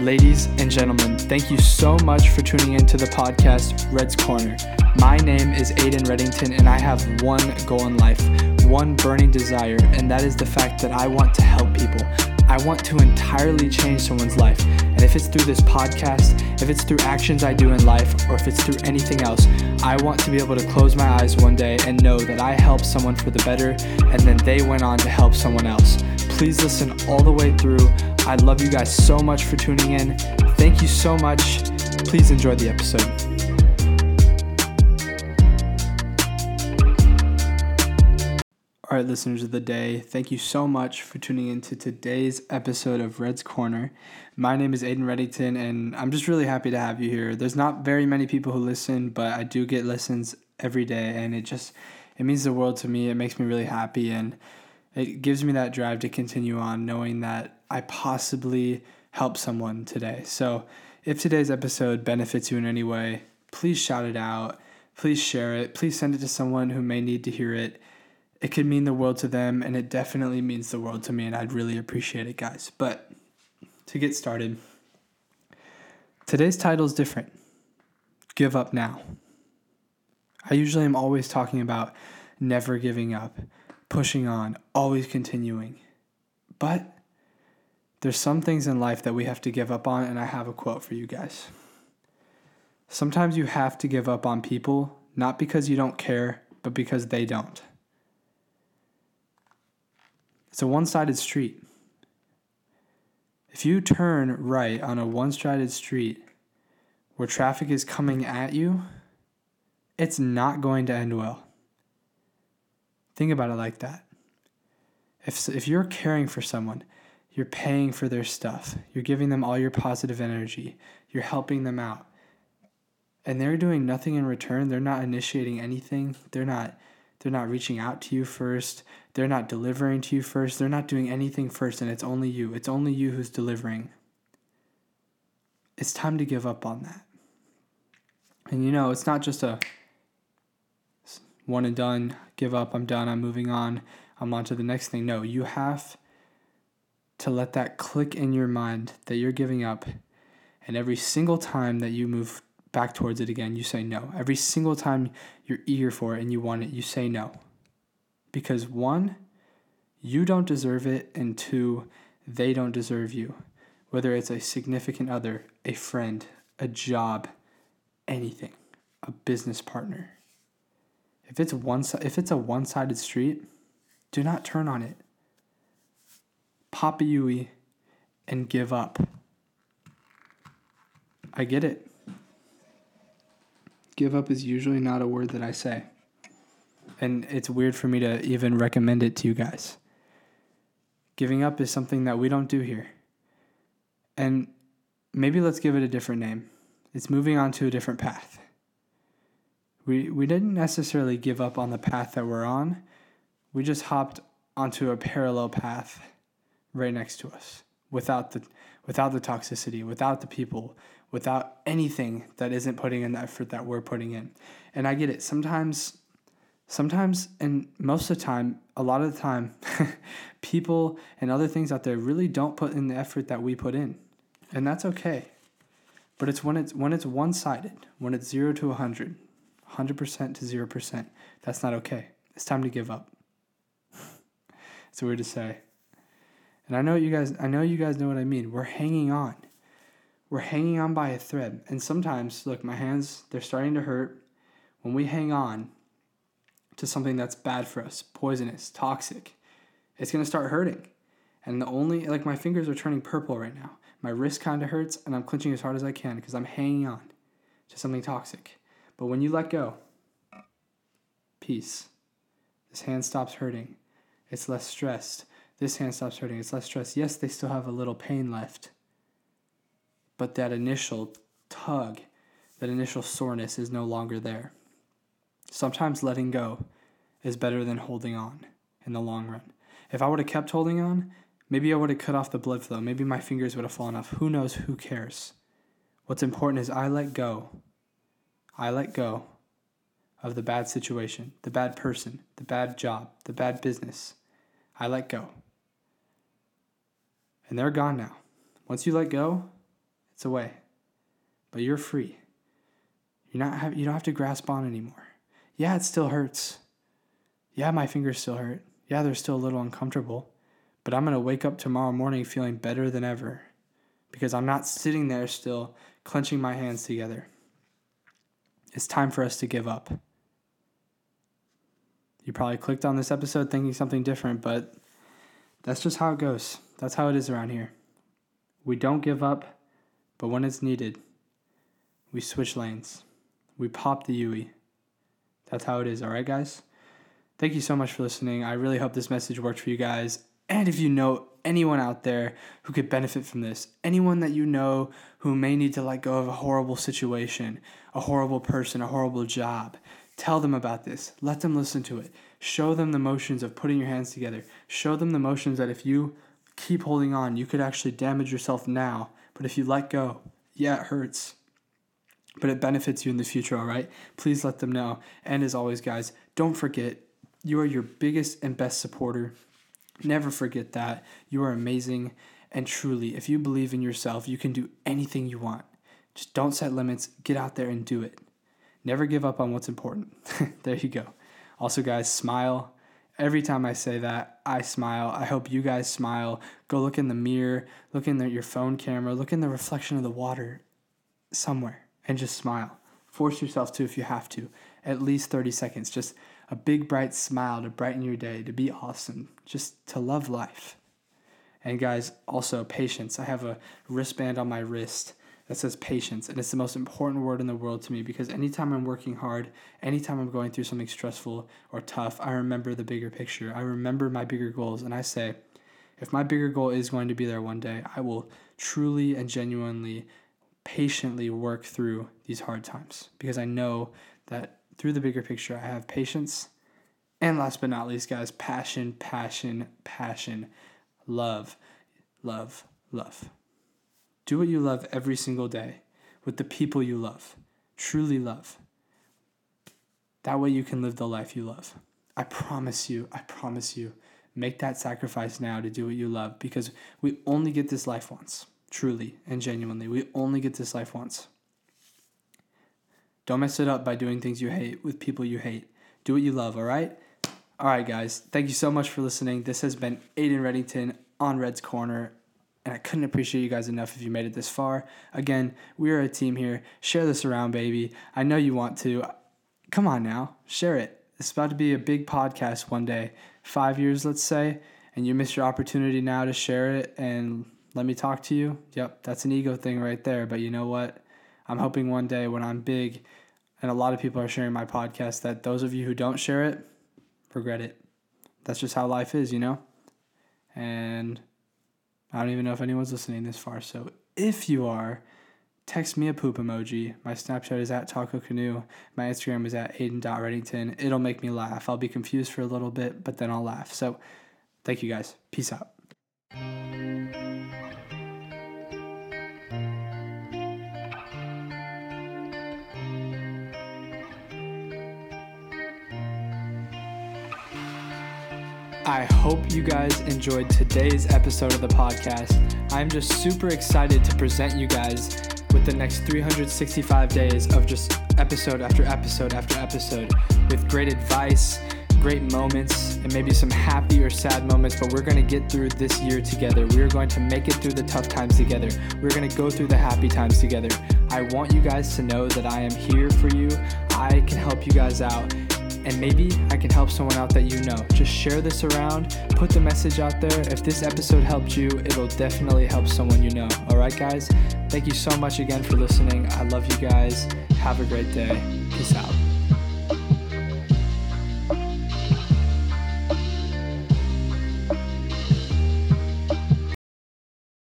Ladies and gentlemen, thank you so much for tuning in to the podcast Red's Corner. My name is Ayden Reddington, and I have one goal in life, one burning desire, and that is the fact that I want to help people. I want to entirely change someone's life. And if it's through this podcast, if it's through actions I do in life, or if it's through anything else, I want to be able to close my eyes one day and know that I helped someone for the better, and then they went on to help someone else. Please listen all the way through. I love you guys so much for tuning in. Thank you so much. Please enjoy the episode. All right, listeners of the day, thank you so much for tuning in to today's episode of Red's Corner. My name is Ayden Reddington, and I'm just really happy to have you here. There's not very many people who listen, but I do get listens every day, and it just it means the world to me. It makes me really happy, and it gives me that drive to continue on, knowing that I possibly help someone today. So, if today's episode benefits you in any way, please shout it out. Please share it. Please send it to someone who may need to hear it it could mean the world to them and it definitely means the world to me and I'd really appreciate it guys. But to get started, today's title is different. Give up now. I usually am always talking about never giving up, pushing on, always continuing. But there's some things in life that we have to give up on and I have a quote for you guys. Sometimes you have to give up on people not because you don't care, but because they don't. It's a one sided street. If you turn right on a one sided street where traffic is coming at you, it's not going to end well. Think about it like that. If, if you're caring for someone, you're paying for their stuff, you're giving them all your positive energy, you're helping them out, and they're doing nothing in return, they're not initiating anything, they're not they're not reaching out to you first. They're not delivering to you first. They're not doing anything first, and it's only you. It's only you who's delivering. It's time to give up on that. And you know, it's not just a one and done, give up, I'm done, I'm moving on, I'm on to the next thing. No, you have to let that click in your mind that you're giving up. And every single time that you move back towards it again, you say no. Every single time you're eager for it and you want it, you say no. Because one, you don't deserve it, and two, they don't deserve you. Whether it's a significant other, a friend, a job, anything, a business partner. If it's one if it's a one-sided street, do not turn on it. Pop a Yui and give up. I get it. Give up is usually not a word that I say. And it's weird for me to even recommend it to you guys. Giving up is something that we don't do here. And maybe let's give it a different name. It's moving on to a different path. We, we didn't necessarily give up on the path that we're on, we just hopped onto a parallel path right next to us without the, without the toxicity, without the people, without anything that isn't putting in the effort that we're putting in. And I get it. Sometimes, sometimes, and most of the time, a lot of the time, people and other things out there really don't put in the effort that we put in. And that's okay. But it's when it's when it's one sided, when it's zero to 100, 100% to 0%, that's not okay. It's time to give up. it's weird to say. And I know you guys I know you guys know what I mean. We're hanging on we're hanging on by a thread. And sometimes, look, my hands, they're starting to hurt. When we hang on to something that's bad for us, poisonous, toxic, it's going to start hurting. And the only, like, my fingers are turning purple right now. My wrist kind of hurts, and I'm clenching as hard as I can because I'm hanging on to something toxic. But when you let go, peace. This hand stops hurting. It's less stressed. This hand stops hurting. It's less stressed. Yes, they still have a little pain left but that initial tug, that initial soreness is no longer there. Sometimes letting go is better than holding on in the long run. If I would have kept holding on, maybe I would have cut off the blood flow. Maybe my fingers would have fallen off. Who knows? Who cares? What's important is I let go. I let go of the bad situation, the bad person, the bad job, the bad business. I let go. And they're gone now. Once you let go, It's away. But you're free. You're not have, you don't have to grasp on anymore. Yeah, it still hurts. Yeah, my fingers still hurt. Yeah, they're still a little uncomfortable. But I'm going to wake up tomorrow morning feeling better than ever because I'm not sitting there still clenching my hands together. It's time for us to give up. You probably clicked on this episode thinking something different, but that's just how it goes. That's how it is around here. We don't give up, but when it's needed, we switch lanes. We pop the UE. That's how it is, all right, guys? Thank you so much for listening. I really hope this message worked for you guys. And if you know anyone out there who could benefit from this, anyone that you know who may need to let go of a horrible situation, a horrible person, a horrible job, Tell them about this. Let them listen to it. Show them the motions of putting your hands together. Show them the motions that if you keep holding on, you could actually damage yourself now. But if you let go, yeah, it hurts. But it benefits you in the future, all right? Please let them know. And as always, guys, don't forget you are your biggest and best supporter. Never forget that. You are amazing. And truly, if you believe in yourself, you can do anything you want. Just don't set limits. Get out there and do it. Never give up on what's important. there you go. Also, guys, smile. Every time I say that, I smile. I hope you guys smile. Go look in the mirror, look in the, your phone camera, look in the reflection of the water somewhere, and just smile. Force yourself to if you have to. At least 30 seconds. Just a big, bright smile to brighten your day, to be awesome, just to love life. And guys, also patience. I have a wristband on my wrist that says patience. And it's the most important word in the world to me because anytime I'm working hard, anytime I'm going through something stressful or tough, I remember the bigger picture. I remember my bigger goals. And I say, if my bigger goal is going to be there one day, I will truly and genuinely, patiently work through these hard times because I know that through the bigger picture, I have patience. And last but not least, guys, passion, passion, passion, love, love, love. Do what you love every single day with the people you love, truly love. That way you can live the life you love. I promise you, I promise you, make that sacrifice now to do what you love because we only get this life once, truly and genuinely. We only get this life once. Don't mess it up by doing things you hate with people you hate. Do what you love, all right? All right, guys. Thank you so much for listening. This has been Ayden Reddington on Red's Corner and I couldn't appreciate you guys enough if you made it this far. Again, we are a team here. Share this around, baby. I know you want to. Come on now, share it. It's about to be a big podcast one day, five years, let's say, and you miss your opportunity now to share it and let me talk to you. Yep, that's an ego thing right there. But you know what? I'm hoping one day when I'm big and a lot of people are sharing my podcast that those of you who don't share it regret it. That's just how life is, you know? And I don't even know if anyone's listening this far. So if you are, text me a poop emoji. My Snapchat is at Taco Canoe. My Instagram is at Ayden.Reddington. It'll make me laugh. I'll be confused for a little bit, but then I'll laugh. So thank you guys. Peace out. I hope you guys enjoyed today's episode of the podcast. I'm just super excited to present you guys with the next 365 days of just episode after episode after episode with great advice, great moments, and maybe some happy or sad moments. But we're going to get through this year together. We're going to make it through the tough times together. We're going to go through the happy times together. I want you guys to know that I am here for you. I can help you guys out and maybe I can help someone out that you know. Just share this around, put the message out there. If this episode helped you, it'll definitely help someone you know. All right, guys? Thank you so much again for listening. I love you guys. Have a great day. Peace out.